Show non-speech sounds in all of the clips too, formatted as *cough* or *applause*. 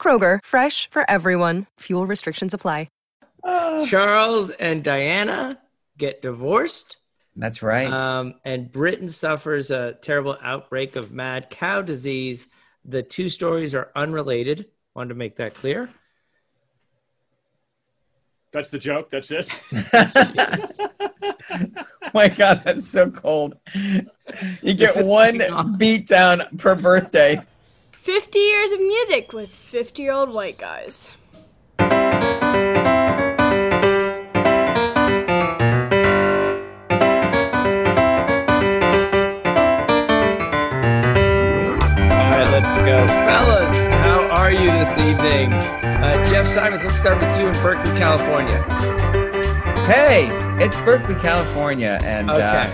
Kroger, fresh for everyone. Fuel restrictions apply. *sighs* Charles and Diana get divorced. That's right. Um, and Britain suffers a terrible outbreak of mad cow disease. The two stories are unrelated. Wanted to make that clear. That's the joke. That's it. *laughs* My God, that's so cold. You get one going on. beat down per birthday. 50 years of music with 50 year old white guys. All right, let's go. Fellas, how are you this evening? Uh, Jeff Simons, let's start with you in Berkeley, California. Hey, it's Berkeley, California, and uh,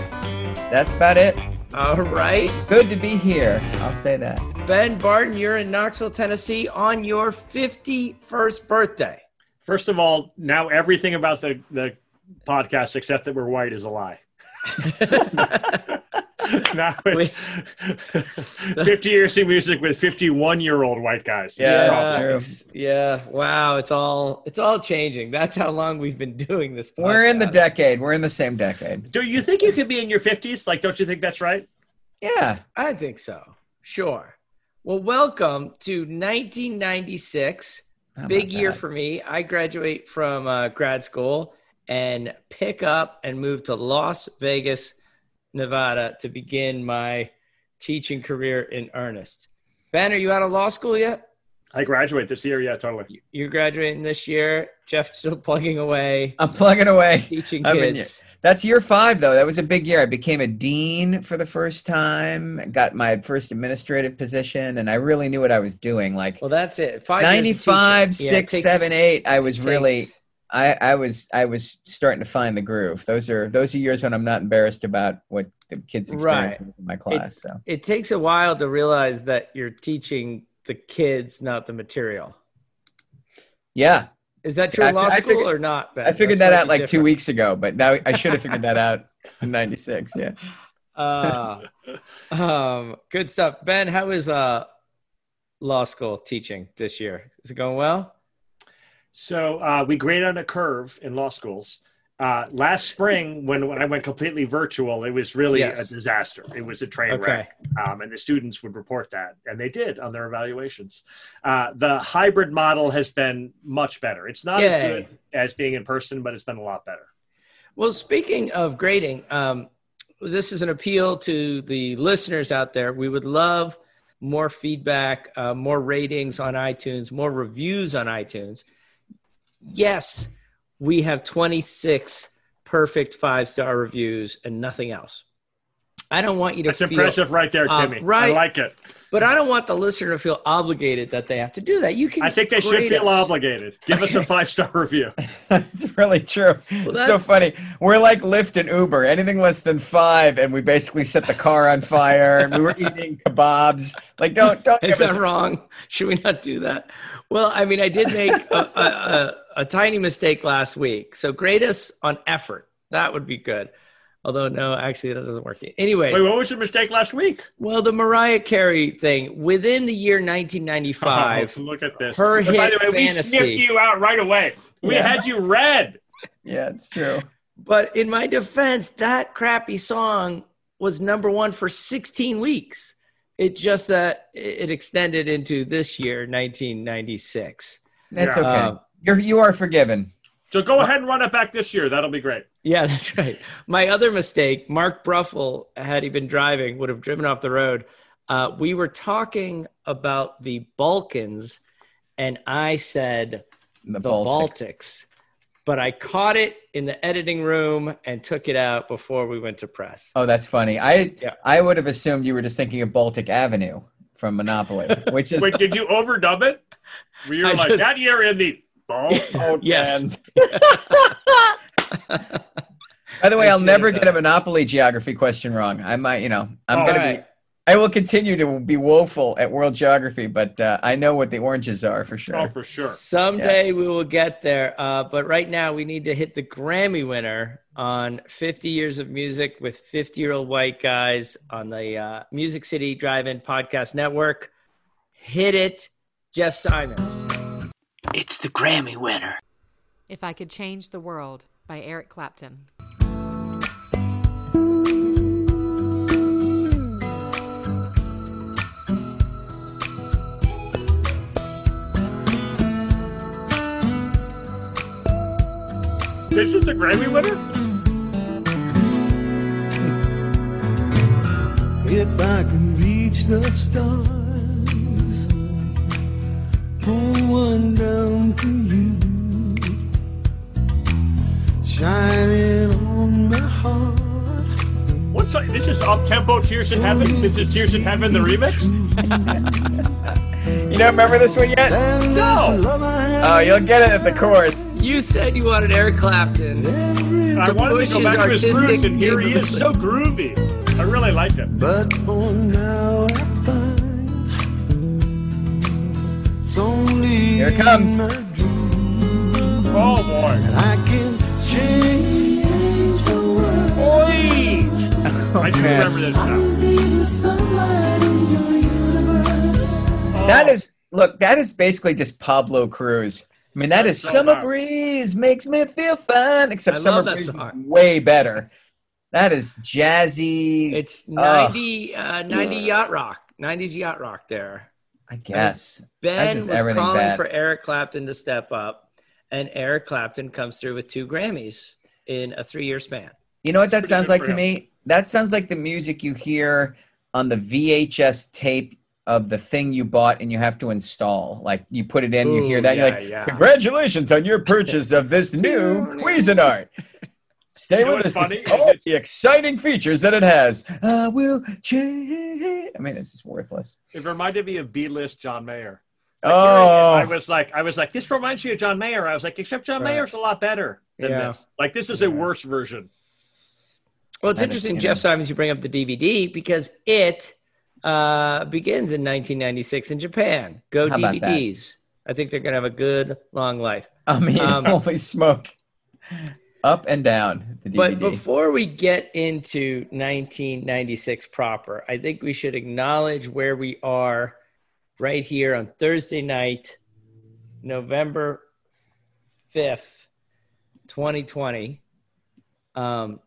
that's about it. All right. Good to be here. I'll say that. Ben Barton, you're in Knoxville, Tennessee on your 51st birthday. First of all, now everything about the the podcast except that we're white is a lie. *laughs* *laughs* now *laughs* it's 50 years of music with 51 year old white guys. Yeah, That's that's all. true. it's- yeah. Wow. It's all it's all changing. That's how long we've been doing this. We're in the decade. We're in the same decade. Do you think you could be in your 50s? Like, don't you think that's right? Yeah. I think so. Sure. Well, welcome to 1996. How Big year that? for me. I graduate from uh, grad school and pick up and move to Las Vegas, Nevada to begin my teaching career in earnest. Ben, are you out of law school yet? I graduate this year. Yeah, totally. You're graduating this year. Jeff still plugging away, I'm plugging away. teaching I've been- kids. That's year five, though. That was a big year. I became a dean for the first time, got my first administrative position, and I really knew what I was doing. Like Well, that's it. Five years of 95, teaching. Yeah, it takes- 7, 8, I was takes- really I, I was I was starting to find the groove. Those are those are years when I'm not embarrassed about what the kids experience Right. in my class. so it takes a while to realize that you're teaching the kids, not the material. yeah, Is that true I in law I school figured- or not? Ben? I figured That's that out like two weeks ago, but now I should have figured that out *laughs* in '96. Yeah, Uh, um, good stuff, Ben. How is uh law school teaching this year? Is it going well? So uh, we grade on a curve in law schools. Uh, last spring, when, when I went completely virtual, it was really Yes. a disaster. It was a train Okay. wreck. Um, and the students would report that, and they did on their evaluations. Uh, the hybrid model has been much better. It's not as good as being in person, but it's been a lot better. Well, speaking of grading, um, this is an appeal to the listeners out there. We would love more feedback, uh, more ratings on iTunes, more reviews on iTunes. Yes, we have 26 perfect five star reviews and nothing else. I don't want you to That's feel, impressive right there, Uh, Timmy. I right. like it. but I don't want the listener to feel obligated that they have to do that. You can. I think they should grade feel us. obligated. Give us a five star review. *laughs* it's really true. it's so funny. We're like Lyft and Uber. Anything less than five, and we basically set the car on fire. and we were *laughs* eating kebabs. Like, don't don't Is give that us wrong? Should we not do that? Well, I mean, I did make a, a, a, a tiny mistake last week. So grade us on effort. That would be good. Although, no, actually, that doesn't work. Anyways, Wait, what was your mistake last week? well, the Mariah Carey thing within the year 1995. *laughs* Oh, look at this. Her And by hit the way, Fantasy. we snipped you out right away. We Yeah. had you read. *laughs* Yeah, it's true. But in my defense, that crappy song was number one for 16 weeks. It just that it extended into this year, 1996. That's Yeah. okay. Um, You're you are forgiven. So go ahead and run it back this year. That'll be great. Yeah, *laughs* that's right. My other mistake, Mark Bruffel, had he been driving, would have driven off the road. Uh, we were talking about the Balkans, and I said The, the Baltics. Baltics. but I caught it in the editing room and took it out before we went to press. Oh, that's funny. I Yeah. I would have assumed you were just thinking of Baltic Avenue from Monopoly, which is Wait, did you overdub it? We *laughs* were I like just- that year in the ball. *laughs* Old Yes. bands. *laughs* By the way, I I'll never have, get a monopoly geography question wrong. I might, you know, I'm Oh, gonna All right. be. I will continue to be woeful at world geography, but uh, I know what the oranges are for sure. Oh, for sure. Someday we will get there. Uh, but right now, we need to hit the Grammy winner on 50 Years of Music with 50 year old white guys on the uh, Music City Drive In Podcast Network. Hit it, Jeff Simons. It's the Grammy winner. If I Could Change the World by Eric Clapton. This is the Grammy winner. If I can reach the stars, pull one down for you, shining on my heart. What's this? Is up tempo Tears in Heaven? This is Tears in Heaven the remix? *laughs* You don't remember this one yet? No. this love I have Oh, you'll get it at the chorus. You said you wanted Eric Clapton. I wanted to go back to his his roots, and here he is, so groovy. I really liked him. But for now Here it comes. in my dream Oh boy. I can change the world. Oi! I do man. remember this now. Be the sunlight in your universe. That is look. That is basically just Pablo Cruise. I mean, that That's is so summer hot. breeze makes me feel fine. Except I summer love that breeze is way better. That is jazzy. It's 90, uh, 90 yacht rock, 90s yacht rock there. I guess. Ben was calling bad. for Eric Clapton to step up, and Eric Clapton comes through with two Grammys in a three year span. You know what that Pretty sounds like to me? That sounds like the music you hear on the VHS tape of the thing you bought and you have to install. Like you put it in, you hear Ooh, that, you're like, yeah. Congratulations on your *laughs* purchase of this new Cuisinart. Stay You know with us what's to funny see all *laughs* the exciting features that it has. I will change. I mean, it's just worthless. It reminded me of B-list John Mayer. Oh, I was like, I was like, this reminds me of John Mayer. I was like, except John Right. Mayer's a lot better than Yeah. this. Like, this is a worse version. Well, it's That is, interesting, you Jeff know. Simons, you bring up the DVD because it uh, begins in 1996 in Japan. Go How? DVDs. I think they're going to have a good long life. I mean, Um, *laughs* holy smoke. Up and down the DVD. But before we get into 1996 proper, I think we should acknowledge where we are right here on Thursday night, November 5th, 2020. Um,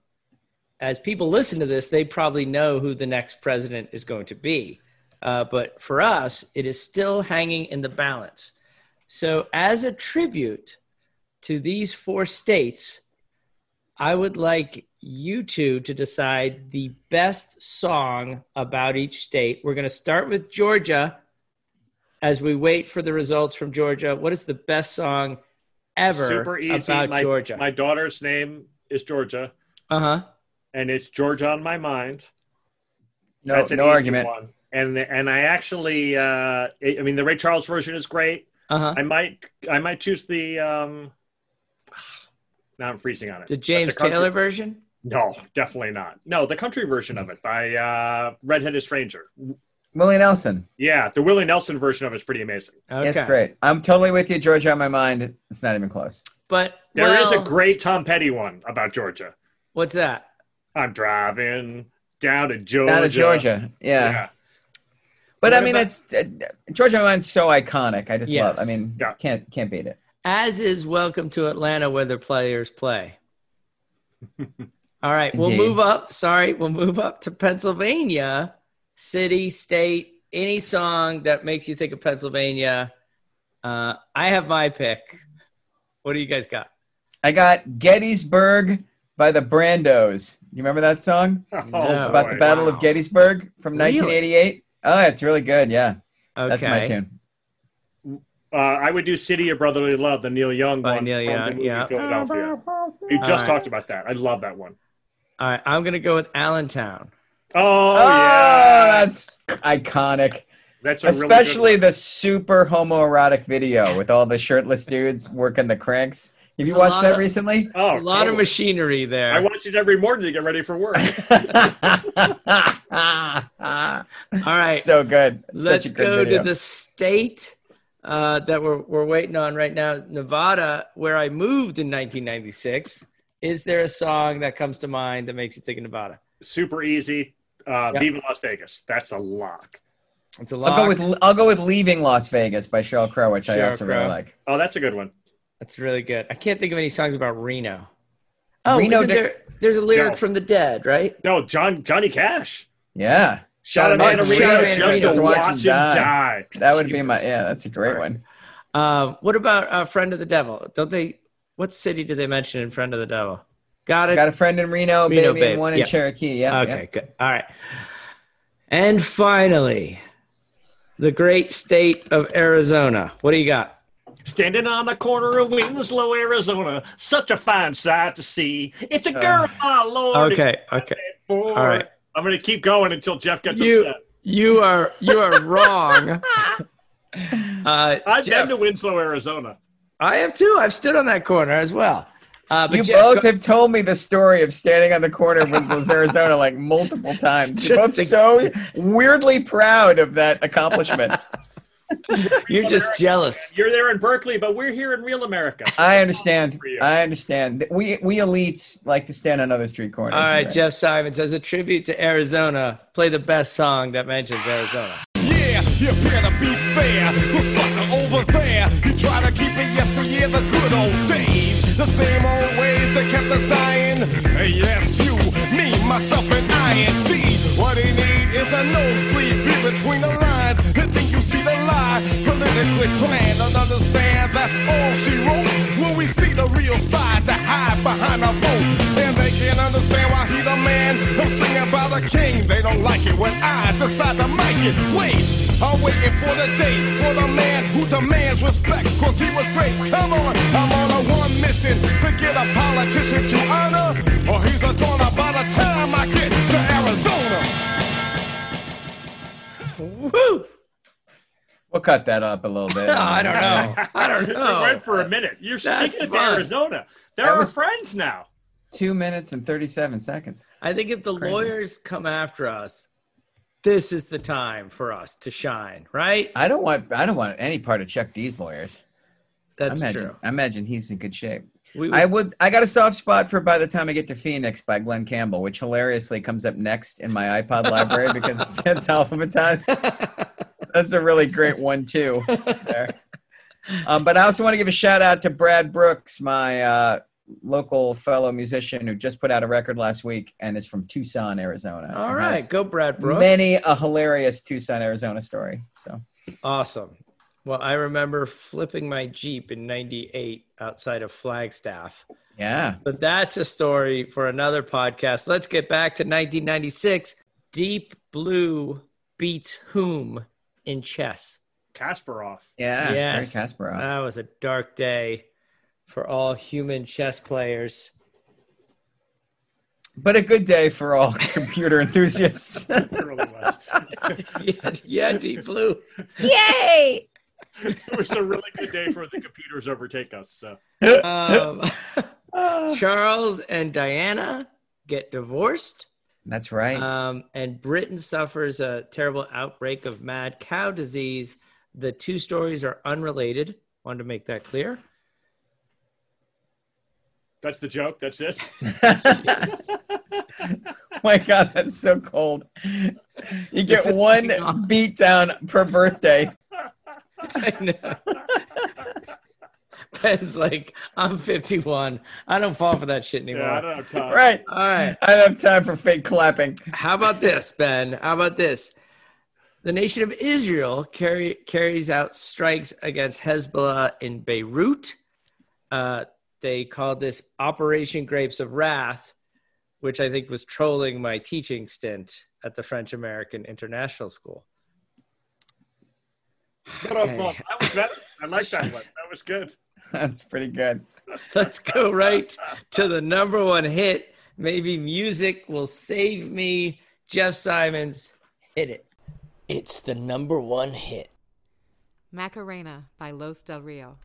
as people listen to this, they probably know who the next president is going to be. Uh, but for us, it is still hanging in the balance. So, as a tribute to these four states, I would like you two to decide the best song about each state. We're going to start with Georgia as we wait for the results from Georgia. What is the best song ever Super easy. about my, Georgia? My daughter's name is Georgia, uh huh. and it's Georgia on my mind. no, That's an no easy argument. One. And and I actually, uh, I I mean, the Ray Charles version is great. Uh huh. I might I might choose the. Um, now I'm freezing on it. The James country- Taylor version. No, definitely not. No, the country version of it by uh, Redheaded Stranger. Willie Nelson. Yeah, the Willie Nelson version of it is pretty amazing. Okay. It's great. I'm totally with you, Georgia, on my mind. It's not even close. But There is well, a great Tom Petty one about Georgia. What's that? I'm driving down to Georgia. Down to Georgia. Yeah. Yeah. But What I mean, about- it's uh, Georgia on my mind's so iconic. I just Yes. love. I mean, Yeah. can't can't beat it. As is Welcome to Atlanta, where the players play. All right, we'll Indeed. move up. Sorry, we'll move up to Pennsylvania, city, state, any song that makes you think of Pennsylvania. Uh, I have my pick. What do you guys got? I got Gettysburg by the Brandos. You remember that song *laughs* Oh, No. about the boy. Battle of. Gettysburg from Really? 1988? Oh, it's really good. Yeah, Okay. that's my tune. Uh, I would do City of Brotherly Love, the Neil Young By one Neil Young, the movie yeah. Philadelphia. We just right. talked about that. I love that one. All right, I'm going to go with Allentown. Oh, Oh, yeah. that's iconic. That's a really good Especially one. the super homoerotic video with all the shirtless dudes working the cranks. Have you It's a watched that of- recently? Oh, a lot of machinery there. I watch it every morning to get ready for work. *laughs* All right, So good. Such let's a good go video. to the state uh, that we're we're waiting on right now, Nevada, where I moved in 1996. Is there a song that comes to mind that makes you think of Nevada? Super easy. Uh, Yeah. Viva Las Vegas. That's a lock. It's a I'll go with I'll go with Leaving Las Vegas by Sheryl Crow, which I also Crow. really like. Oh, that's a good one. That's really good. I can't think of any songs about Reno. Oh, Reno isn't di- there? There's a lyric No. from the Dead, right? No, John Johnny Cash. Yeah. Shot a man man in Reno, Reno just to Watch watch him him die. die. That would be my yeah, that's a great one. Um, what about uh, Friend of the Devil? Don't they? What city did they mention in Friend of the Devil? Got it. Got a friend in Reno, Reno, baby, babe. and one in Cherokee. Yeah. Okay, good. All right. And finally, the great state of Arizona. What do you got? Standing on the corner of Winslow, Arizona. Such a fine sight to see. It's a girl, my lord. Okay, okay. All right. I'm going to keep going until Jeff gets You upset. you are you are wrong. *laughs* Uh, I've Jeff, been to Winslow, Arizona. I have too. I've stood on that corner as well. Uh, but You Jeff, both go- have told me the story of standing on the corner of Winslow, *laughs* Arizona, like multiple times. You're both so weirdly proud of that accomplishment. *laughs* you're just jealous. You're there in Berkeley, but we're here in real America. I understand. I understand. We we elites like to stand on other street corners. All right, Right. Jeff Simons, as a tribute to Arizona, play the best song that mentions Arizona. Yeah, you better be fair. The sucker over there, you try to keep it yesteryear, the good old days. The same old ways that kept us dying. Hey, yes, you, me, myself, and I indeed. What he need is a nosebleed view between the lines. See the lie, politically planned and understand that's all she wrote. When we see the real side, to hide behind a vote. And they can't understand why he the man. I'm singing about a king, they don't like it when I decide to make it. Wait, I'm waiting for the day for the man who demands respect, cause he was great. Come on, I'm on a one mission to get a politician to honor, or he's a goner by the time I get to Arizona. Woo! We'll cut that up a little bit. no, *laughs* I don't know. *laughs* I don't We know. went for a minute. You're That's speaking of fun. Arizona. They're That our was- friends now. Two minutes and thirty-seven seconds. I think if the Crazy. lawyers come after us, this is the time for us to shine, right? I don't want. I don't want any part of Chuck D's lawyers. That's I imagine. true. I imagine he's in good shape. We I would. I got a soft spot for "By the Time I Get to Phoenix" by Glen Campbell, which hilariously comes up next in my iPod library because it's *laughs* alphabetized. That's a really great one too. Um, but I also want to give a shout out to Brad Brooks, my uh, local fellow musician who just put out a record last week and is from Tucson, Arizona. All right, go Brad Brooks. Many a hilarious Tucson, Arizona story. So Awesome. Well, I remember flipping my Jeep in 98 outside of Flagstaff. yeah, But that's a story for another podcast. Let's get back to 1996. Deep Blue beats whom in chess? Kasparov. yeah, yes. Kasparov. That was a dark day for all human chess players. but a good day for all *laughs* computer enthusiasts. *laughs* It really was. *laughs* yeah, yeah, Deep Blue. Yay! it was a really good day for the computers overtake us. So Um, Charles and Diana get divorced. That's right. Um, and Britain suffers a terrible outbreak of mad cow disease. The two stories are unrelated. Wanted to make that clear. that's the joke. That's it. *laughs* My God, that's so cold. You get one going beat down per birthday. *laughs* I know. Ben's like, I'm 51. I don't fall for that shit anymore. Yeah, I don't have time. Right. All right. I don't have time for fake clapping. How about this, Ben? How about this? The nation of Israel carry, carries out strikes against Hezbollah in Beirut. Uh, they called this Operation Grapes of Wrath, which I think was trolling my teaching stint at the French American International School. But, well, that was better. I like that one. That was good. *laughs* That's pretty good. *laughs* Let's go right to the number one hit. Maybe music will save me. Jeff Simons, hit it. It's the number one hit. Macarena by Los Del Rio.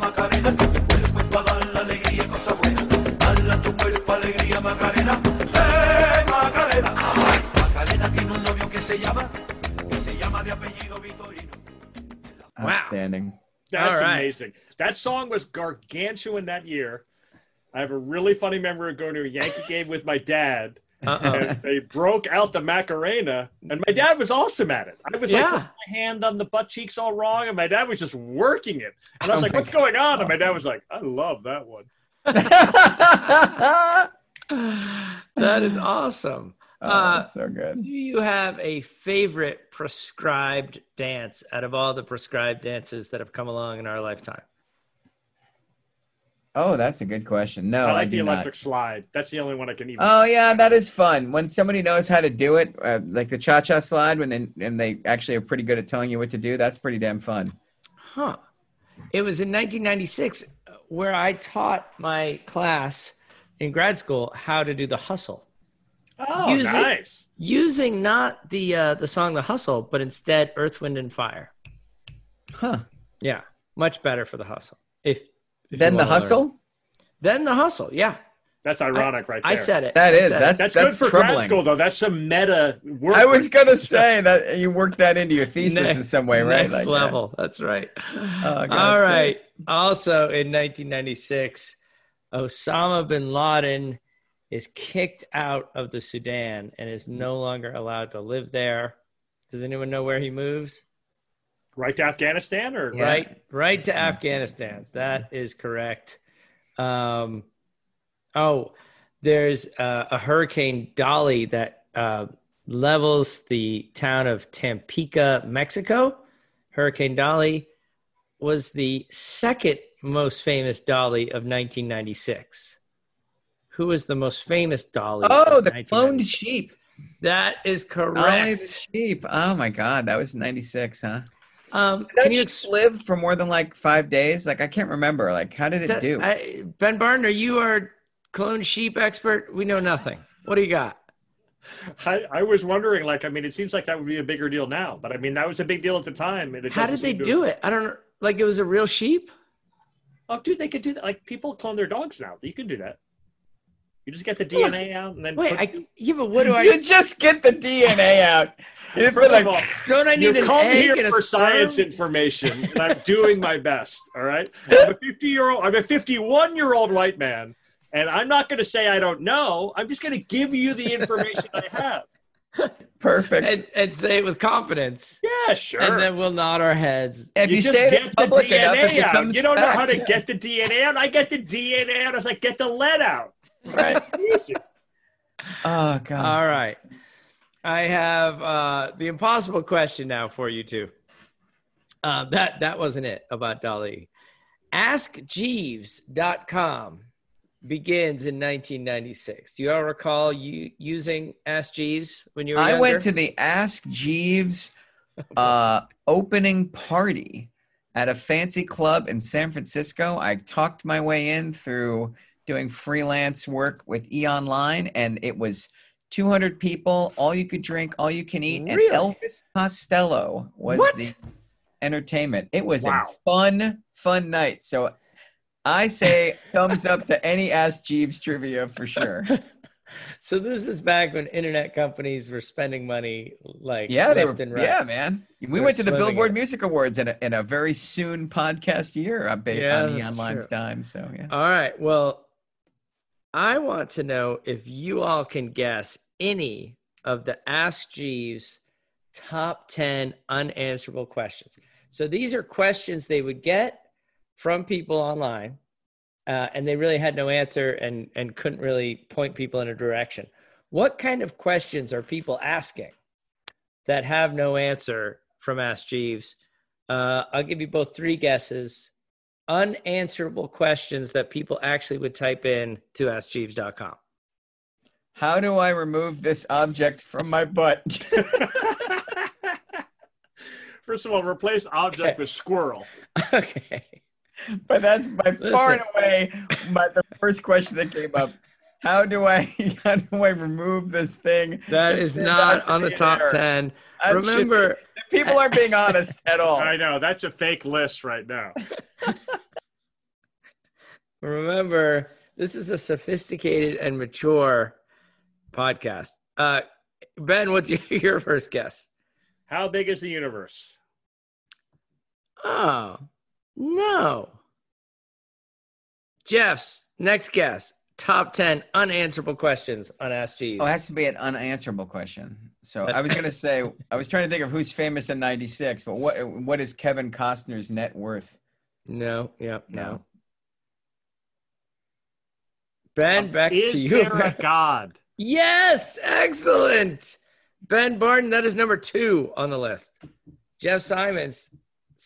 Macarena, que tu cuerpo es para dar la alegría y cosa buena. Dale a tu cuerpo alegría Macarena, eh Macarena. Ay, Macarena tiene un novio que se llama, que se llama de apellido Vitorino. Outstanding. That's All right. amazing. That song was gargantuan that year. I have a really funny memory of going to a Yankee game with my dad. Uh-oh. And they broke out the Macarena, and my dad was awesome at it. I was like, Yeah. putting my hand on the butt cheeks all wrong, and my dad was just working it. And I was Oh like, my "What's going on?" And my dad was like, "I love that one." *laughs* that is awesome. Oh, Uh, so good. Do you have a favorite prescribed dance out of all the prescribed dances that have come along in our lifetime? Oh, that's a good question. No, I I, like do the not. electric slide. That's the only one I can even. Oh yeah, that is fun. When somebody knows how to do it, uh, like the cha-cha slide, when they and they actually are pretty good at telling you what to do. That's pretty damn fun. Huh. It was in 1996 where I taught my class in grad school how to do the hustle. oh, use it- nice. Using not the uh, the song The Hustle, but instead Earth, Wind and Fire. Huh? Yeah, much better for the hustle. If, if Then the wanna learn. hustle. Then the hustle. Yeah, That's ironic, right there. I said it. That I is said it. that's That's, that's, good for grad school, though. That's some meta work. I was gonna say that you worked that into your thesis Next- in some way, right? Next Like that. level. That's right. Oh, God, All that's right. Also in 1996, Osama bin Laden is kicked out of the Sudan and is no longer allowed to live there. Does anyone know where he moves? Right to Afghanistan, or Yeah. Right, right to Afghanistan. That is correct. Um, oh, there's uh, a Hurricane Dolly that uh, levels the town of Tampico, Mexico. Hurricane Dolly was the second most famous Dolly of 1996. Who was the most famous Dolly? Oh, of the cloned sheep. That is Ollie the correct. sheep. Oh my God, that was '96, huh? Um, Did that can you sheep ex- live for more than like five days? Like I can't remember. Like how did it That- do? I, ben Barton, are you our clone sheep expert? We know nothing. What do you got? I, I was wondering, like, I mean, it seems like that would be a bigger deal now, but I mean, that was a big deal at the time. And it How did they seem to- do it? I don't know. Like it was a real sheep? Oh, dude, they could do that. Like, people clone their dogs now. You can do that. You just get the DNA out and then. Wait, put- I yeah, but what do I? you I? just get the DNA out. It's First like, of all, Don't I you need an come egg here and a for science sperm? information, and I'm doing my best. All right, I'm a 50 year old. I'm a 51 year old white man, and I'm not going to say I don't know. I'm just going to give you the information I have. *laughs* perfect. and, and say it with confidence, Yeah, sure. and then we'll nod our heads. if you, just say get the public enough, DNA out. You don't know how to yeah. get the DNA out. I get the DNA out. I was like, get the lead out. Right. Oh God. All right, I have uh, the impossible question now for you two. Uh, that that wasn't it about Dolly. AskJeeves.com begins in 1996. Do you all recall you using Ask Jeeves when you were I younger? went to the Ask Jeeves *laughs* uh, opening party at a fancy club in San Francisco. I talked my way in through doing freelance work with E Online, and it was 200 people, all you could drink, all you can eat, Really? and Elvis Costello was What? the entertainment. It was Wow. a fun, fun night. So I say thumbs up to any Ask Jeeves trivia for sure. *laughs* So this is back when internet companies were spending money like Yeah, they were. and right. Yeah, man. We They're went to the Billboard it. Music Awards in a, in a very soon podcast year based Yeah, on E that's Online's true. dime. So yeah. All right. Well, I want to know if you all can guess any of the Ask Jeeves top 10 unanswerable questions. So these are questions they would get from people online, uh, and they really had no answer and, and couldn't really point people in a direction. What kind of questions are people asking that have no answer from Ask Jeeves? Uh, I'll give you both three guesses. Unanswerable questions that people actually would type in to AskJeeves.com. How do I remove this object from my butt? *laughs* First of all, replace object with squirrel. okay. but that's by far and away my, the first question that came up. How do I *laughs* how do I remove this thing? That is not on the top error? 10. That be- Remember, people aren't being honest at all. *laughs* I know that's a fake list right now. Remember, this is a sophisticated and mature podcast. Uh, ben, what's your, *laughs* your first guess? How big is the universe? Oh, no. Jeff's next guess. Top 10 unanswerable questions on Ask Jeeves. Oh, it has to be an unanswerable question. So *laughs* I was gonna say I was trying to think of who's famous in '96, but what what is Kevin Costner's net worth? no, yep, no. No. Ben, back is to you. there a God? Yes, excellent. Ben Barton, that is number two on the list. Jeff Simons,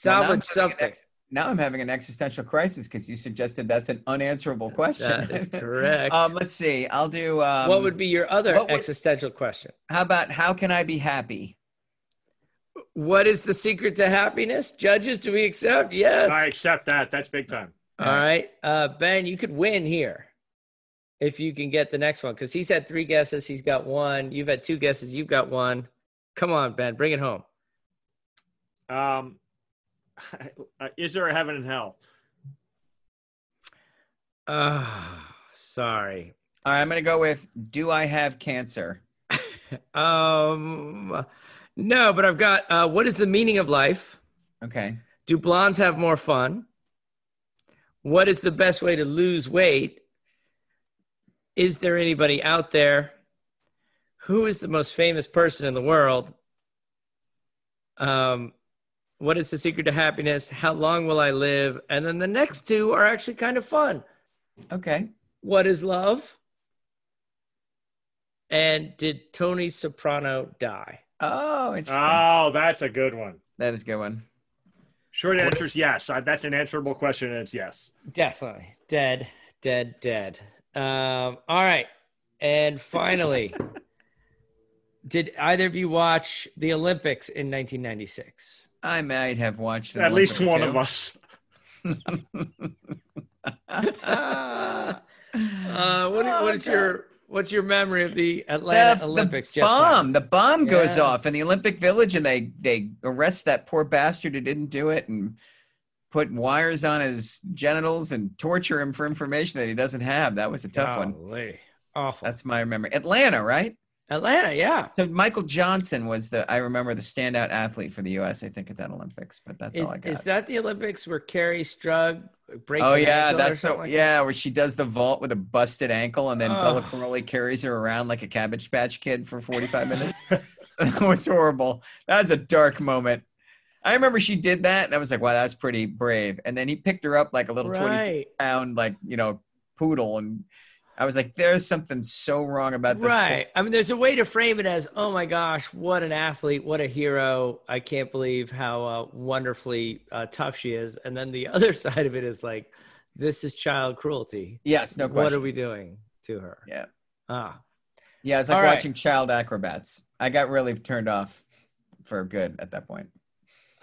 Well, now I'm salvage having an something. ex- now I'm having an existential crisis because you suggested that's an unanswerable question. That is *laughs* correct. um, let's see. I'll do. Um, what would be your other would- existential question? How about how can I be happy? What is the secret to happiness? Judges, do we accept? Yes. I accept that. That's big time. All right. Uh, ben, you could win here if you can get the next one because he's had three guesses. He's got one. You've had two guesses. You've got one. Come on, Ben, bring it home. Um, *laughs* uh, is there a heaven and hell? Oh, sorry. All right, I'm gonna go with Do I have cancer? *laughs* Um, no, but I've got uh, what is the meaning of life? Okay. Do blondes have more fun? What is the best way to lose weight? Is there anybody out there? Who is the most famous person in the world? Um, what is the secret to happiness? How long will I live? And then the next two are actually kind of fun. Okay. What is love? And did Tony Soprano die? Oh, interesting. Oh, that's a good one. that is a good one. Short answer is yes. Uh, That's an answerable question, and it's yes. Definitely. Dead, dead, dead. Um, all right. And finally, *laughs* did either of you watch the Olympics in 1996? I might have watched an At least one too. of us. *laughs* Uh, what, Oh, what is God. your what's your memory of the Atlanta the, Olympics? the Jeff bomb. Simons? The bomb goes Yeah. off in the Olympic Village, and they they arrest that poor bastard who didn't do it, and put wires on his genitals and torture him for information that he doesn't have. That was a tough one. Golly. Awful. That's my memory. Atlanta, right? Atlanta, yeah. So Michael Johnson was the I remember the standout athlete for the U.S. I think at that Olympics, but that's Is, all I got. is that the Olympics where Kerri Strug breaks? Oh yeah, that's so like yeah, where she does the vault with a busted ankle, and then Bela Ugh. Karolyi carries her around like a Cabbage Patch Kid for forty five minutes. *laughs* that was horrible. That was a dark moment. I remember she did that, and I was like, "Wow, that's pretty brave." And then he picked her up like a little that? twenty Right. like you know, poodle, and I was like, "There's something so wrong about this." Right. I mean, there's a way to frame it as, oh my gosh, what an athlete, what a hero. I can't believe how uh, wonderfully uh, tough she is. And then the *laughs* other side of it is like, this is child cruelty. Yes, no What are we doing to her? Yeah. Ah, Yeah, it's like All right. watching child acrobats. I got really turned off for good at that point.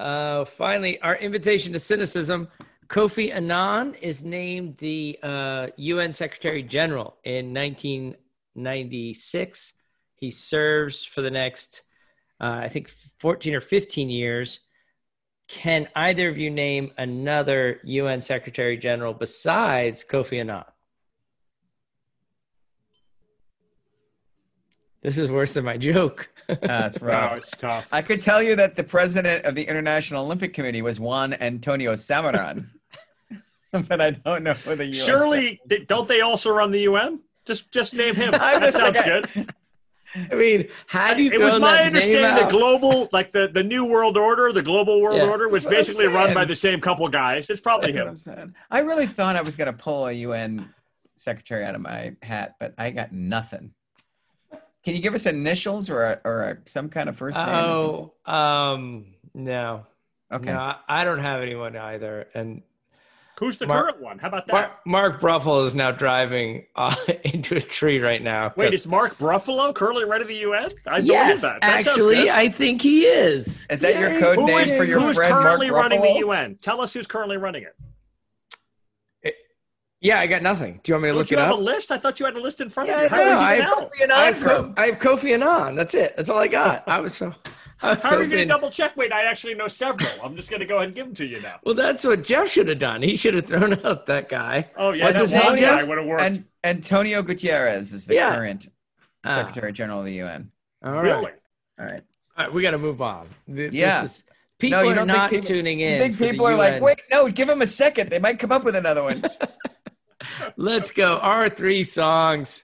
Uh, finally, our invitation to cynicism. Kofi Annan is named the uh, UN Secretary General in 1996. He serves for the next, uh, I think, 14 or 15 years. Can either of you name another UN Secretary General besides Kofi Annan? This is worse than my joke. That's *laughs* Wow, rough. it's tough. I could tell you that the president of the International Olympic Committee was Juan Antonio Samaranch, *laughs* but I don't know who the US Surely, th- don't they also run the UN? Just, just name him. *laughs* I'm that just sounds like- good. I mean, had you it was my that understanding the global, like the, the new world order, the global world Yeah, order, was that's what I'm basically run by the same couple guys. It's probably That's what him. I'm saying. I really thought I was going to pull a UN secretary out of my hat, but I got nothing. Can you give us initials or a, or a, some kind of first name? Oh, um, no, okay. no, I- I don't have anyone either. And Who's the Mark- current one? How about that? Mark, Mark Bruffel is now driving uh, *laughs* into a tree right now. Wait, is Mark Bruffalo currently right running the U.S.? I yes, that. that actually. I think he is. Is that your code Who name is- for your who's friend Mark currently running the UN? Tell us who's currently running it. Yeah, I got nothing. Do you want me to Don't look you it have up? a list? I thought you had a list in front Yeah, of you. I How know. would I you have tell? Kofi and I have, from? I have Kofi Annan. That's it. That's all I got. *laughs* I was so. I was How are you going to hoping- double check? Wait, I actually know several. I'm just going to go ahead and give them to you now. Well, that's what Jeff should have done. He should have thrown *laughs* out that guy. Oh yeah, What's that his name, one guy Jeff? would have worked. And Antonio Guterres is the Yeah. current Ah. Secretary General of the UN. All right. really? All right. All right, we got to move on. Th- Yeah. This is, people No, you are don't think not people- tuning in. You think for the people are like, UN. wait, no, give them a second. They might come up with another one. *laughs* Let's go. Our three songs.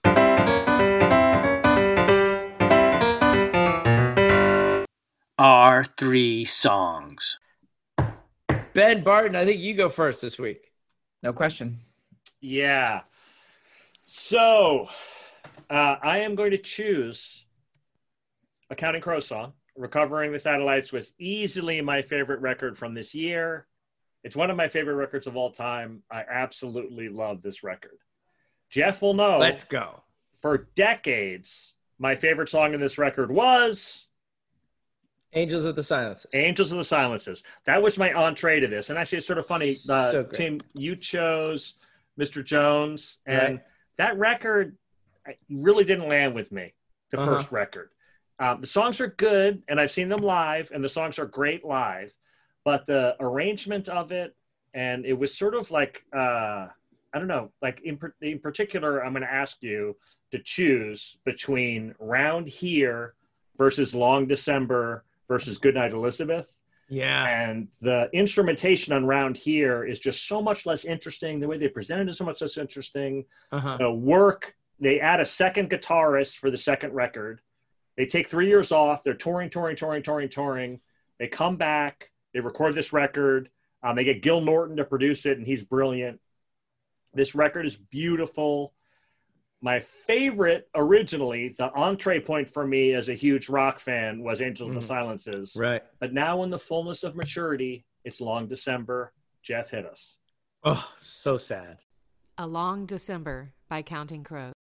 Our three songs. Ben Barton, I think you go first this week. No question. Yeah. So, uh, I am going to choose a Counting Crow song. Recovering the Satellites was easily my favorite record from this year. It's one of my favorite records of all time. I absolutely love this record. Jeff will know Let's go. for decades, my favorite song in this record was Angels of the Silence. Angels of the Silences. That was my entree to this. And actually, it's sort of funny. Uh, So. Tim, you chose Mr. Jones, and Right. that record really didn't land with me, the Uh-huh. first record. Um, the songs are good, and I've seen them live, and the songs are great live. But the arrangement of it, and it was sort of like, uh, I don't know, like in, in particular, I'm going to ask you to choose between Round Here versus Long December versus Goodnight Elizabeth. Yeah. And the instrumentation on Round Here is just so much less interesting. The way they presented it is so much less interesting. Uh-huh. The work, they add a second guitarist for the second record. They take three years off. They're touring, touring, touring, touring, touring. They come back. They record this record. Um, they get Gil Norton to produce it, and he's brilliant. This record is beautiful. My favorite originally, the entree point for me as a huge rock fan was Angels of Mhm. the Silences. Right. But now, in the fullness of maturity, it's long December. Jeff hit us. Oh, so sad. A Long December by Counting Crows.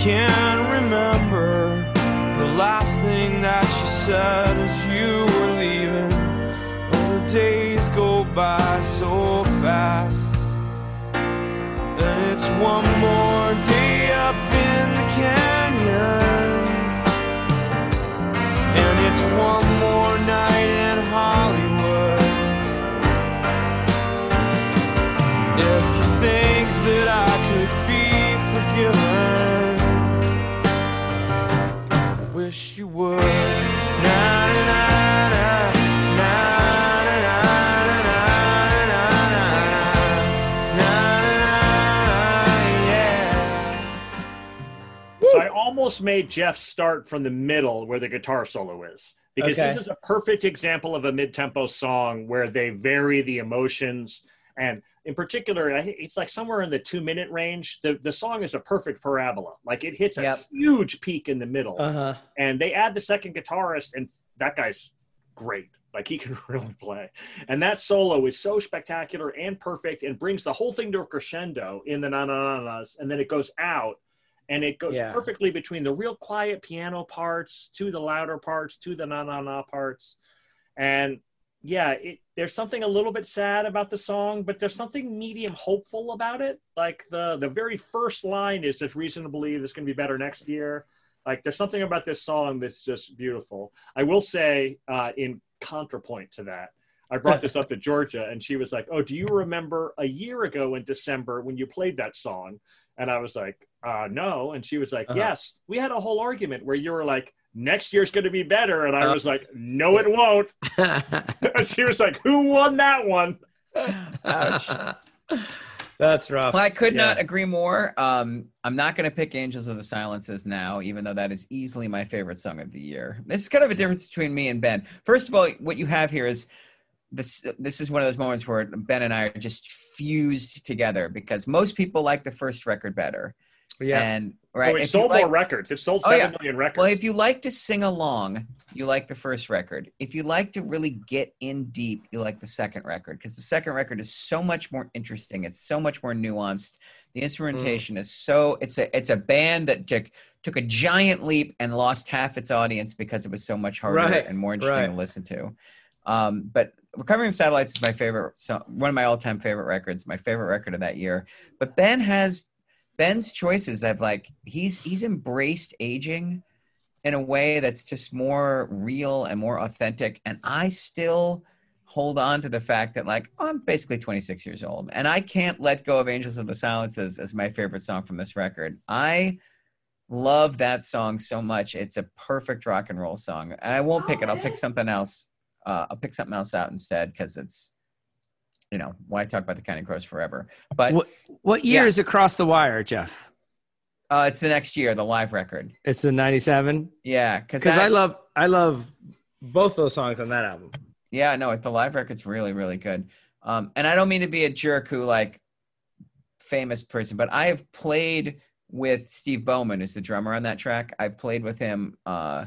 Can't remember the last thing that you said as you were leaving. Oh, the days go by so fast. And it's one more day up in the canyon. And it's one more night in Hollywood. If you think that I wish you would. Na, na, na, I almost made Jeff start from the middle where the guitar solo is because okay. this is a perfect example of a mid-tempo song where they vary the emotions and in particular it's like somewhere in the 2 minute range the the song is a perfect parabola like it hits a Yep. huge peak in the middle Uh-huh. and they add the second guitarist and that guy's great like he *laughs* can really play and that solo is so spectacular and perfect and brings the whole thing to a crescendo in the na na na nas and then it goes out and it goes Yeah. perfectly between the real quiet piano parts to the louder parts to the na na na parts and yeah it, there's something a little bit sad about the song but there's something medium hopeful about it. Like the the very first line is there's reason to believe it's going to be better next year. Like there's something about this song that's just beautiful. I will say uh, in contrapoint to that i brought this up to georgia and she was like oh do you remember a year ago in december when you played that song? And i was like uh, no. And she was like Uh-huh. yes. We had a whole argument where you were like next year's going to be better. And I Uh, was like, no, it won't. *laughs* and she was like, who won that one? Ouch. *laughs* That's rough. Well, I could Yeah. not agree more. Um, I'm not going to pick Angels of the Silences now, even though that is easily my favorite song of the year. This is kind of a difference between me and Ben. First of all, what you have here is this. This is one of those moments where Ben and I are just fused together because most people like the first record better. Yeah. And right, Oh, it sold like- more records. It sold Oh, seven yeah. million records. well, if you like to sing along, you like the first record. If you like to really get in deep, you like the second record because the second record is so much more interesting. It's so much more nuanced. The instrumentation is so it's a it's a band that took took a giant leap and lost half its audience because it was so much harder Right, and more interesting right. to listen to. Um, but Recovering Satellites is my favorite, so one of my all-time favorite records, my favorite record of that year. But Ben has Ben's choices have like he's he's embraced aging in a way that's just more real and more authentic. And I still hold on to the fact that like I'm basically 26 years old and I can't let go of Angels of the Silences as my favorite song from this record. I love that song so much. It's a perfect rock and roll song. And I won't pick it. I'll pick something else. Uh, I'll pick something else out instead because it's, you know, why talk about the Counting Crows forever? But What, what year Yeah. is Across the Wire, Jeff? uh, it's the next year, the live record. It's the 97? Yeah, because Because I love I love both those songs on that album. Yeah, no, the live record's really, really good. Um, and I don't mean to be a jerk who like famous person, but I have played with Steve Bowman, who's the drummer on that track. I've played with him. Uh,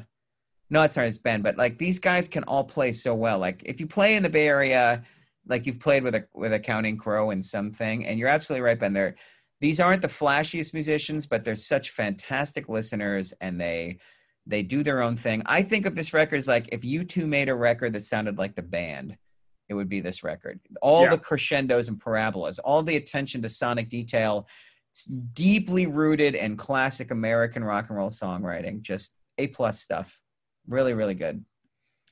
no, it's not his band, but like these guys can all play so well. Like if you play in the Bay Area, like you've played with a with a Counting Crow and something, and you're absolutely right, Ben. They're these aren't the flashiest musicians, but they're such fantastic listeners, and they they do their own thing. I think of this record as like if U2 made a record that sounded like the band, it would be this record. All Yeah. the crescendos and parabolas, all the attention to sonic detail, deeply rooted in classic American rock and roll songwriting. Just A plus stuff. Really, really good.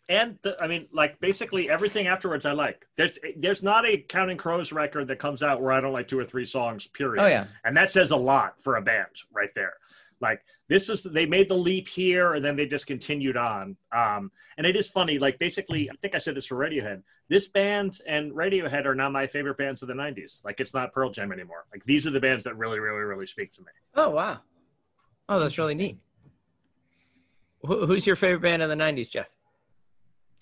And the, I mean, like basically everything afterwards, I like. There's there's not a Counting Crows record that comes out where I don't like two or three songs. Period. Oh yeah. and that says a lot for a band right there. Like this is they made the leap here, and then they just continued on. Um, and it is funny. Like basically, I think I said this for Radiohead. This band and Radiohead are not my favorite bands of the '90s. Like it's not Pearl Jam anymore. Like these are the bands that really, really, really speak to me. Oh wow. Oh, that's really neat. Who, who's your favorite band in the 90s, Jeff?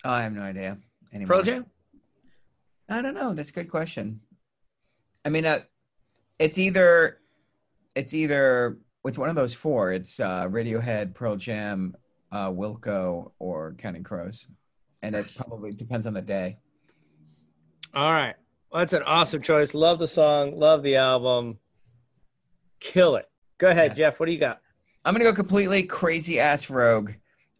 Oh, I have no idea. Anymore. Pearl Jam? I don't know. That's a good question. I mean, uh, it's either it's either it's one of those four. It's uh, Radiohead, Pearl Jam, uh, Wilco, or Counting Crows, and it probably depends on the day. All right. Well, that's an awesome choice. Love the song. Love the album. Kill it. Go ahead, Yes. Jeff. What do you got? I'm gonna go completely crazy ass rogue,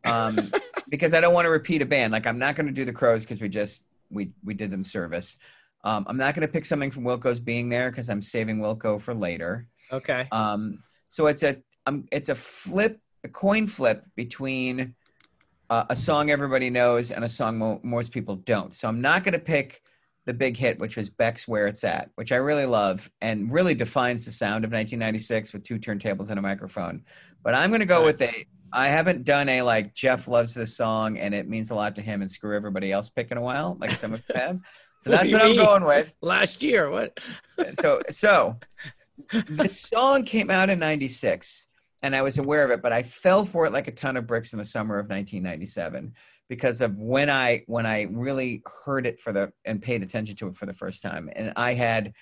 um, *laughs* because I don't want to repeat a band. Like I'm not gonna do the Crows because we just we we did them service. Um, I'm not gonna pick something from Wilco's being there because I'm saving Wilco for later. Okay. Um, so it's a um, it's a flip, a coin flip between uh, a song everybody knows and a song mo- most people don't. So I'm not going to pick the big hit, which was Beck's "Where It's At," which I really love and really defines the sound of 1996 with two turntables and a microphone. But I'm going to go with a. I haven't done a like Jeff loves this song and it means a lot to him and screw everybody else pick in a while, like some of them. have. So What that's what I'm mean? going with Last year. What? so so *laughs* the song came out in 96 and i was aware of it but i fell for it like a ton of bricks in the summer of 1997 because of when i when i really heard it for the and paid attention to it for the first time and i had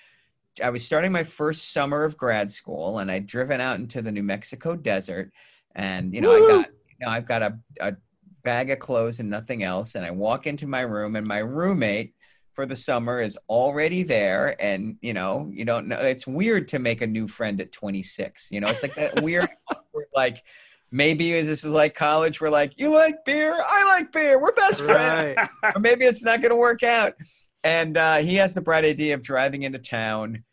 i was starting my first summer of grad school and i'd driven out into the new mexico desert and you know i got you know i've got a, a bag of clothes and nothing else and i walk into my room and my roommate for the summer is already there and you know you don't know it's weird to make a new friend at 26 you know it's like that weird *laughs* like maybe this is like college where like you like beer? I like beer. We're best friends. Right. or maybe it's not going to work out. And uh, he has the bright idea of driving into town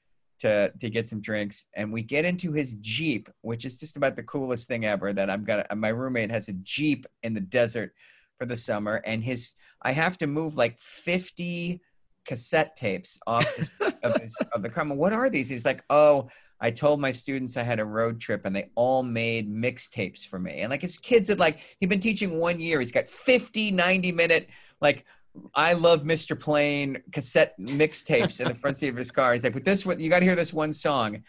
to to get some drinks and we get into his jeep which is just about the coolest thing ever that i'm gonna my roommate has a jeep in the desert for the summer and his i have to move like 50 cassette tapes off his, of, his, *laughs* of the car. What are these? He's like, Oh, I told my students I had a road trip and they all made mixtapes for me. And like his kids had like, he'd been teaching one year. He's got 50, 90 minute, like, I love Mr. Plain cassette mixtapes in the front seat of his car. He's like, but this one, you got to hear this one song.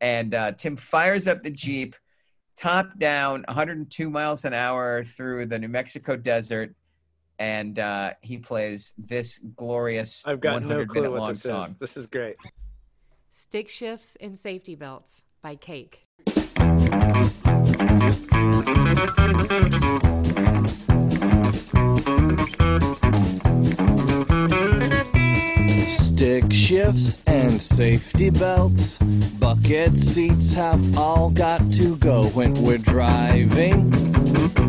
And uh, Tim fires up the Jeep, top down, 102 miles an hour through the New Mexico desert. And uh, he plays this glorious I've got no clue minute what long this song. is. This is great. Stick Shifts and Safety Belts by Cake. Stick shifts and safety belts. Bucket seats have all got to go when we're driving.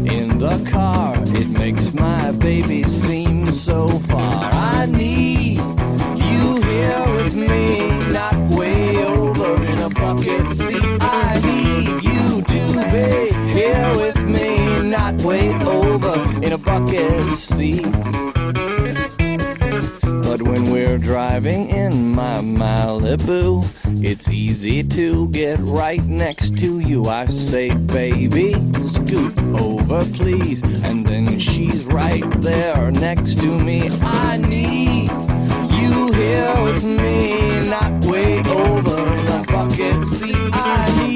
In the car, it makes my baby seem so far. I need you here with me, not way over in a bucket seat. I need you to be here with me, not way over in a bucket seat. Driving in my Malibu, it's easy to get right next to you. I say, baby, scoot over, please. And then she's right there next to me. I need you here with me, not way over in a bucket seat. I need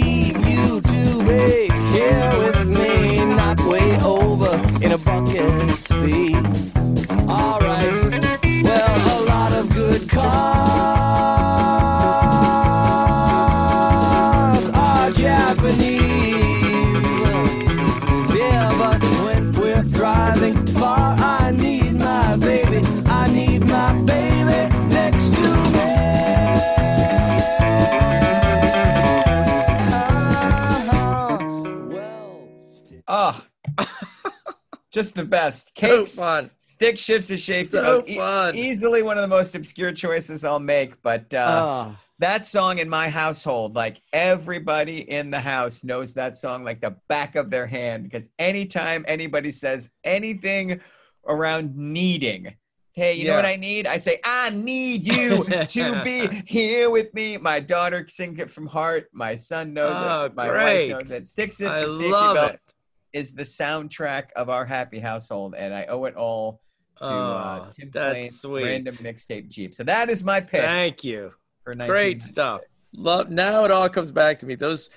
just the best. So Cakes, fun. stick shifts to shape. So E- fun. easily one of the most obscure choices I'll make, but uh, Ah. that song in my household, like everybody in the house knows that song like the back of their hand because anytime anybody says anything around needing, hey, you know what I need? I say, I need you *laughs* to be here with me. My daughter sings it from heart. My son knows Oh, it. My great. wife knows it. Sticks it I love belts it. Is the soundtrack of our happy household, and I owe it all to uh, Oh, Tim that's Plain's sweet. random mixtape Jeep. So that is my pick Thank you. for Great stuff. Love. Now it all comes back to me. Those,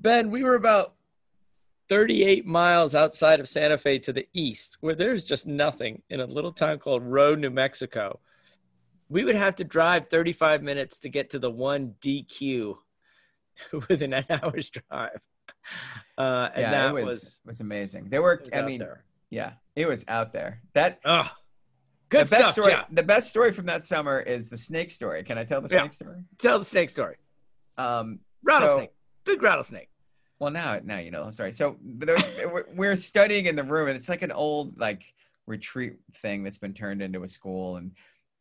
Ben, we were about 38 miles outside of Santa Fe to the east, where there's just nothing in a little town called Rowe, New Mexico. We would have to drive 35 minutes to get to the one DQ *laughs* within an hour's drive. *laughs* Uh, and yeah, that it was, was, was amazing. There were, I mean, there. yeah, it was out there. That oh, good the best story. The best story from that summer is the snake story. Can I tell the Yeah. snake story? Tell the snake story. Um, Rattlesnake, so- big rattlesnake. Well, now now you know the story. So there was, *laughs* we're- we're studying in the room, and it's like an old like retreat thing that's been turned into a school. And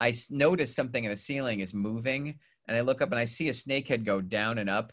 I notice something in the ceiling is moving, and I look up and I see a snake head go down and up.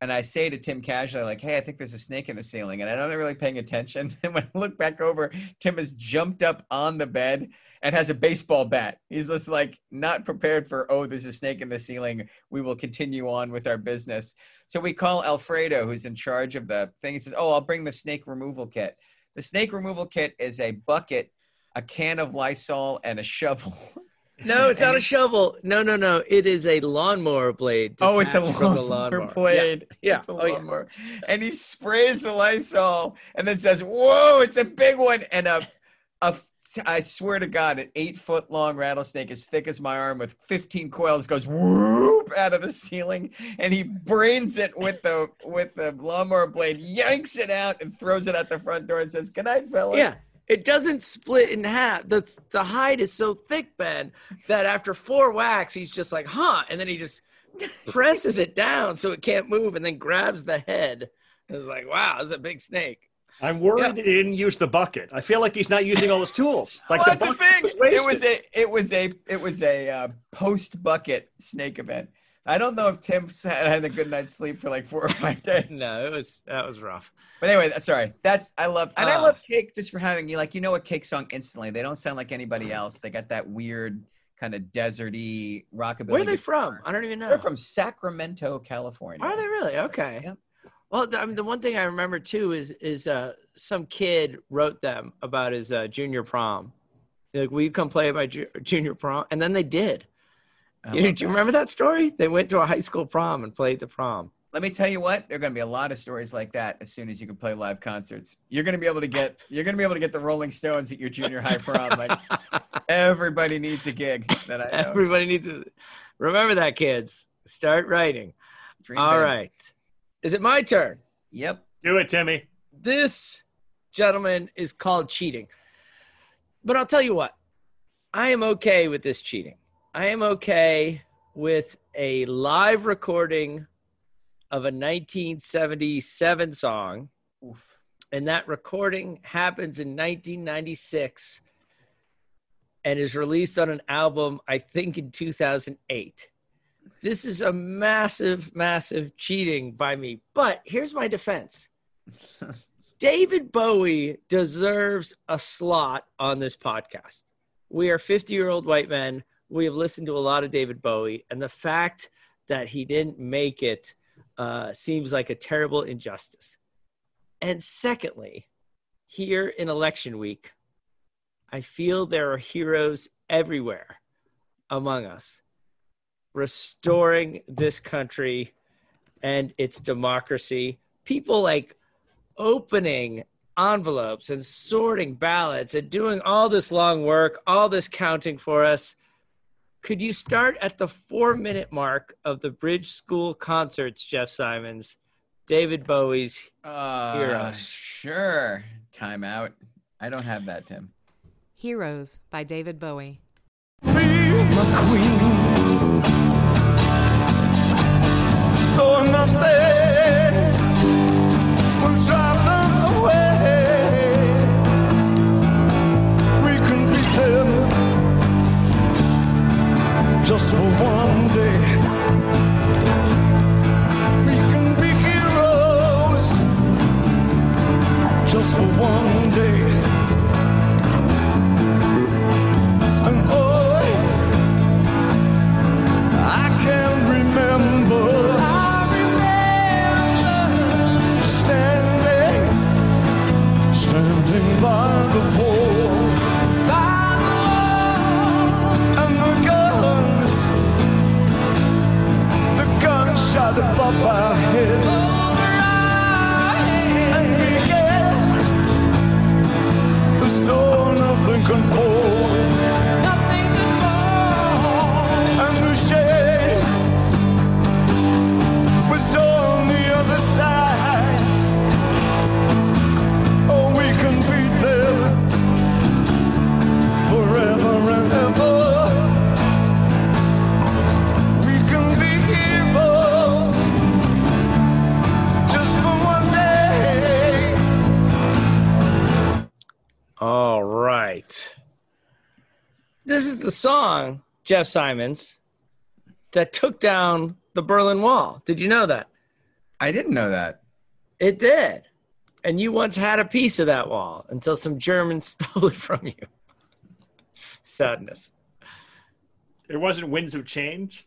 And I say to Tim casually, like, "Hey, I think there's a snake in the ceiling," and I'm not really paying attention. *laughs* And when I look back over, Tim has jumped up on the bed and has a baseball bat. He's just like not prepared for, "Oh, there's a snake in the ceiling. We will continue on with our business." So we call Alfredo, who's in charge of the thing. He says, "Oh, I'll bring the snake removal kit." The snake removal kit is a bucket, a can of Lysol, and a shovel. *laughs* No, it's not a shovel. No, no, no. It is a lawnmower blade. Oh, it's a detached from the lawnmower lawnmower. blade. Yeah. It's a Oh, yeah. lawnmower. And he sprays the Lysol and then says, "Whoa, it's a big one!" And a, a, I swear to God, an eight foot long rattlesnake as thick as my arm with 15 coils goes whoop out of the ceiling, and he brains it with the with the lawnmower blade, yanks it out, and throws it out the front door and says, "Good night, fellas." Yeah. It doesn't split in half. The the hide is so thick, Ben, that after four whacks, he's just like, huh. And then he just presses it down so it can't move and then grabs the head. It's like, wow, it's a big snake. I'm worried Yeah. that he didn't use the bucket. I feel like he's not using all his tools. *laughs* Like well, that's the thing. was It was a it was a it was a uh, post bucket snake event. I don't know if Tim *laughs* had had a good night's sleep for like four or five days. *laughs* No, it was that was rough. But anyway, sorry. That's I love and I Ah. love Cake just for having you like you know a Cake song instantly. They don't sound like anybody else. They got that weird kind of deserty rockabilly. Where are they guitar. from? I don't even know. They're from Sacramento, California. Are they really? Okay. Yep. Well, the, I mean, the one thing I remember too is is uh, some kid wrote them about his uh, junior prom. Like, will you come play at my ju- junior prom? And then they did. I You, do you remember that story? They went to a high school prom and played the prom. Let me tell you what, there are going to be a lot of stories like that as soon as you can play live concerts. You're going to be able to get you're going to be able to get the Rolling Stones at your junior high prom. Like *laughs* everybody needs a gig that I know. Everybody needs to remember that, kids. Start writing. Dream All big. right. Is it my turn? Yep. Do it, Timmy. This, gentleman is called cheating. But I'll tell you what, I am okay with this cheating. I am okay with a live recording of a 1977 song. Oof. And that recording happens in 1996 and is released on an album, I think, in 2008. This is a massive, massive cheating by me. But here's my defense *laughs* David Bowie deserves a slot on this podcast. We are 50 year old white men. We have listened to a lot of David Bowie, and the fact that he didn't make it uh, seems like a terrible injustice. And secondly, here in election week, I feel there are heroes everywhere among us restoring this country and its democracy. People like opening envelopes and sorting ballots and doing all this long work, all this counting for us. Could you start at the four minute mark of the Bridge School concerts, Jeff Simons? David Bowie's Uh, Heroes. Sure. Time out. I don't have that, Tim. Heroes by David Bowie. my queen. Oh, nothing just for one day. We can be heroes just for one day. Shot above This is the song, Jeff Simons, that took down the Berlin Wall. Did you know that? I didn't know that. It did. And you once had a piece of that wall until some Germans *laughs* stole it from you. Sadness. It wasn't Winds of Change.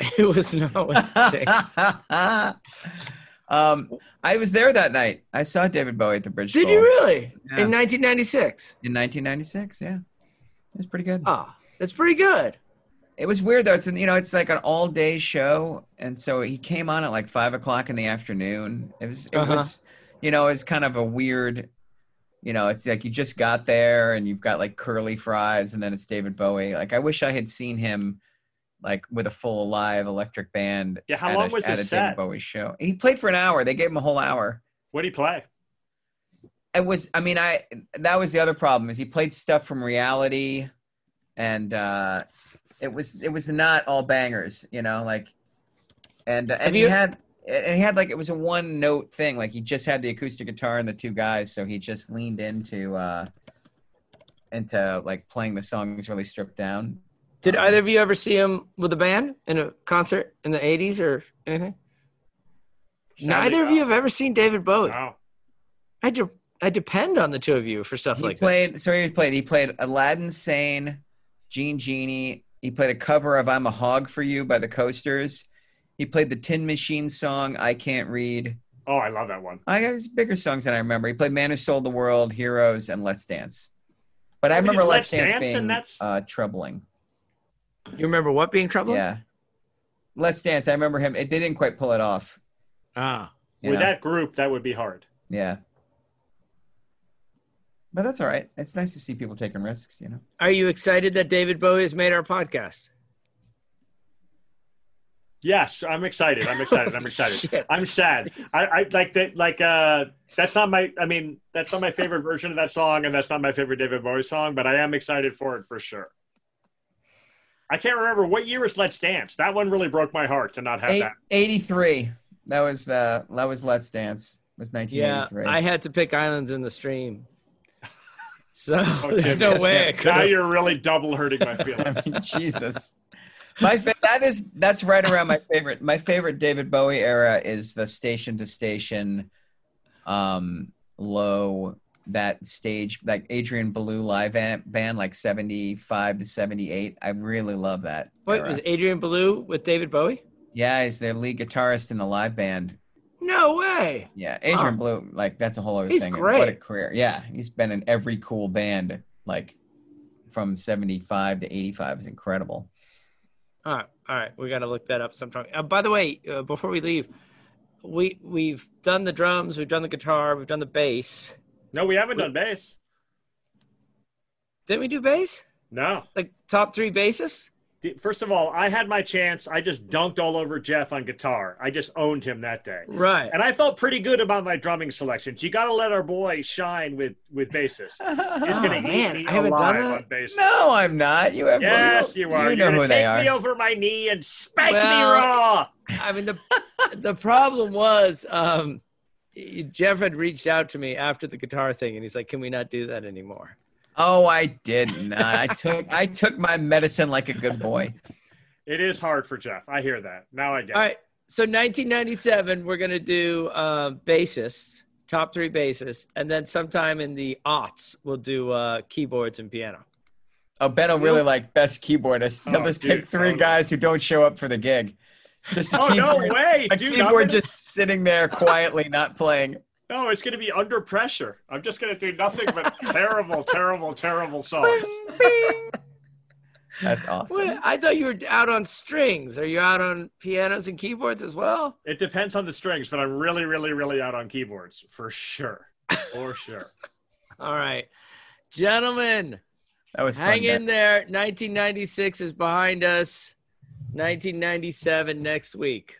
*laughs* It was not what it *laughs* um, I was there that night. I saw David Bowie at the Bridge Did School you really? Yeah. In 1996. in 1996. Yeah, it was pretty good. Ah, that's pretty good. It was weird though. It's you know, it's like an all day show, and so he came on at like five o'clock in the afternoon. It was, it Uh-huh. was, you know, it's kind of a weird. You know, it's like you just got there and you've got like curly fries, and then it's David Bowie. Like I wish I had seen him, like with a full live electric band. Yeah, how long a, was at a David set? Bowie show? He played for an hour. They gave him a whole hour. What did he play? It was i mean i that was the other problem is he played stuff from reality and uh it was it was not all bangers you know like and uh, and he had and he had like it was a one note thing like he just had the acoustic guitar and the two guys so he just leaned into uh into like playing the songs really stripped down Did Um, either of you ever see him with a band in a concert in the 80s or anything? Neither of you have ever seen David Bowie. Wow. I, de- I depend on the two of you for stuff he like played so he played he played aladdin sane Jean Genie He played a cover of "I'm a Hog for You" by the Coasters. He played the Tin Machine song "I Can't Read." Oh, I love that one. I got his bigger songs than I remember. He played "Man Who Sold the World," "Heroes," and "Let's Dance." But I he did remember Let's "Let's Dance" Dance, being uh, troubling. You remember what being trouble? Yeah, "Let's Dance." I remember him. It they didn't quite pull it off. Ah. you With know? that group, that would be hard. Yeah. But that's all right. It's nice to see people taking risks, you know. Are you excited that David Bowie has made our podcast? Yes, I'm excited. I'm excited. I'm excited. *laughs* Shit. I'm sad. I, I like that. Like, uh, that's not my. I mean, that's not my favorite version of that song, and that's not my favorite David Bowie song. But I am excited for it for sure. I can't remember what year was Let's Dance. That one really broke my heart to not have Eight, that. 83. That was uh that was Let's Dance. It was Yeah, I had to pick Islands in the Stream. So Oh, *laughs* there's no way I Now you're really double hurting my feelings. I *laughs* mean, Jesus. My fa- that is that's right around my favorite. My favorite David Bowie era is the station to station, um, low that stage like Adrian Belew live am- band like seventy five to seventy eight. I really love that. Wait, era. was Adrian Belew with David Bowie? yeah, he's the lead guitarist in the live band. No way. Yeah, Adrian Huh. Belew, like that's a whole other He's thing. great. What a career! Yeah, he's been in every cool band, like from '75 to '85. is incredible. All right, all right. We got to look that up sometime. Uh, by the way, uh, before we leave, we we've done the drums, we've done the guitar, we've done the bass. No, we haven't done bass. Didn't we do bass? No. Like top three bassists? The- First of all, I had my chance. I just dunked all over Jeff on guitar. I just owned him that day. Right. And I felt pretty good about my drumming selections. You got to let our boy shine with with bassists. *laughs* He's going to Oh, eat me I haven't alive that. on bass. No, I'm not. You have Yes, you are. You You're know gonna who they are. take are. me over my knee and spank Well, me raw. I mean the the problem was um, Jeff had reached out to me after the guitar thing, and he's like, "Can we not do that anymore?" Oh, I didn't. I took I took my medicine like a good boy. It is hard for Jeff. I hear that. Now I get All it. right. So 1997, we're gonna do uh, bassists, top three bassists, and then sometime in the aughts, we'll do uh, keyboards and piano. Oh, Ben will really like best keyboardist. He'll Oh, just dude, pick three totally. guys who don't show up for the gig. Just a Oh, no way, A dude, I'm keyboard gonna- just sitting there quietly, not playing. No, it's going to be under pressure. I'm just going to do nothing but *laughs* terrible, terrible, terrible songs. That's awesome. Wait, I thought you were out on strings. Are you out on pianos and keyboards as well? It depends on the strings, but I'm really, really, really out on keyboards for sure. For sure. *laughs* All right, gentlemen, That was fun, hang Ben. in there. 1996 is behind us. 1997 next week.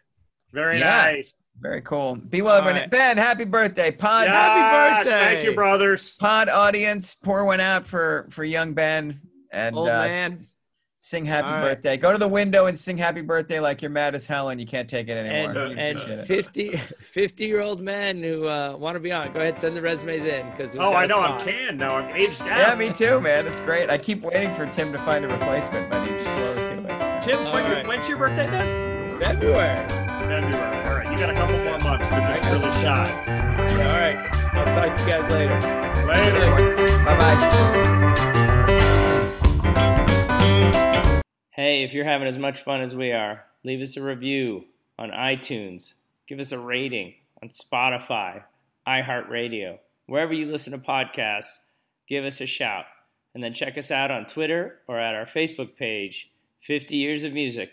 Very Yeah. nice. Very cool. Be well, All everyone. right. Ben. Happy birthday, Pod. Yes, birthday. Thank you, brothers. Pod audience, pour one out for for young Ben and Old uh, man. s- sing happy All right. birthday. Go to the window and sing happy birthday like you're mad as hell and you can't take it anymore. And, We and 50, 50 year old men who uh, want to be on, go ahead, send the resumes in because Oh, I know. I'm canned now. I'm aged out. Yeah, me too, man. It's great. I keep waiting for Tim to find a replacement, but he's slow to it. Tim's All when right. when's your birthday, man? February. February. All right, you got a couple more months to just really *laughs* shine. All right, I'll talk to you guys later. Later. Bye bye. Hey, if you're having as much fun as we are, leave us a review on iTunes. Give us a rating on Spotify, iHeartRadio, wherever you listen to podcasts. Give us a shout. And then check us out on Twitter or at our Facebook page, 50 Years of Music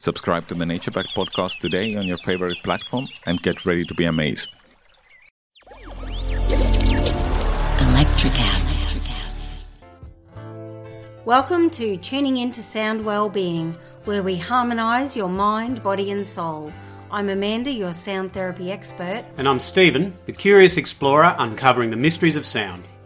Subscribe to the Nature Back podcast today on your favorite platform and get ready to be amazed. Electricast. Welcome to Tuning Into Sound Wellbeing, where we harmonise your mind, body, and soul. I'm Amanda, your sound therapy expert. And I'm Stephen, the curious explorer uncovering the mysteries of sound.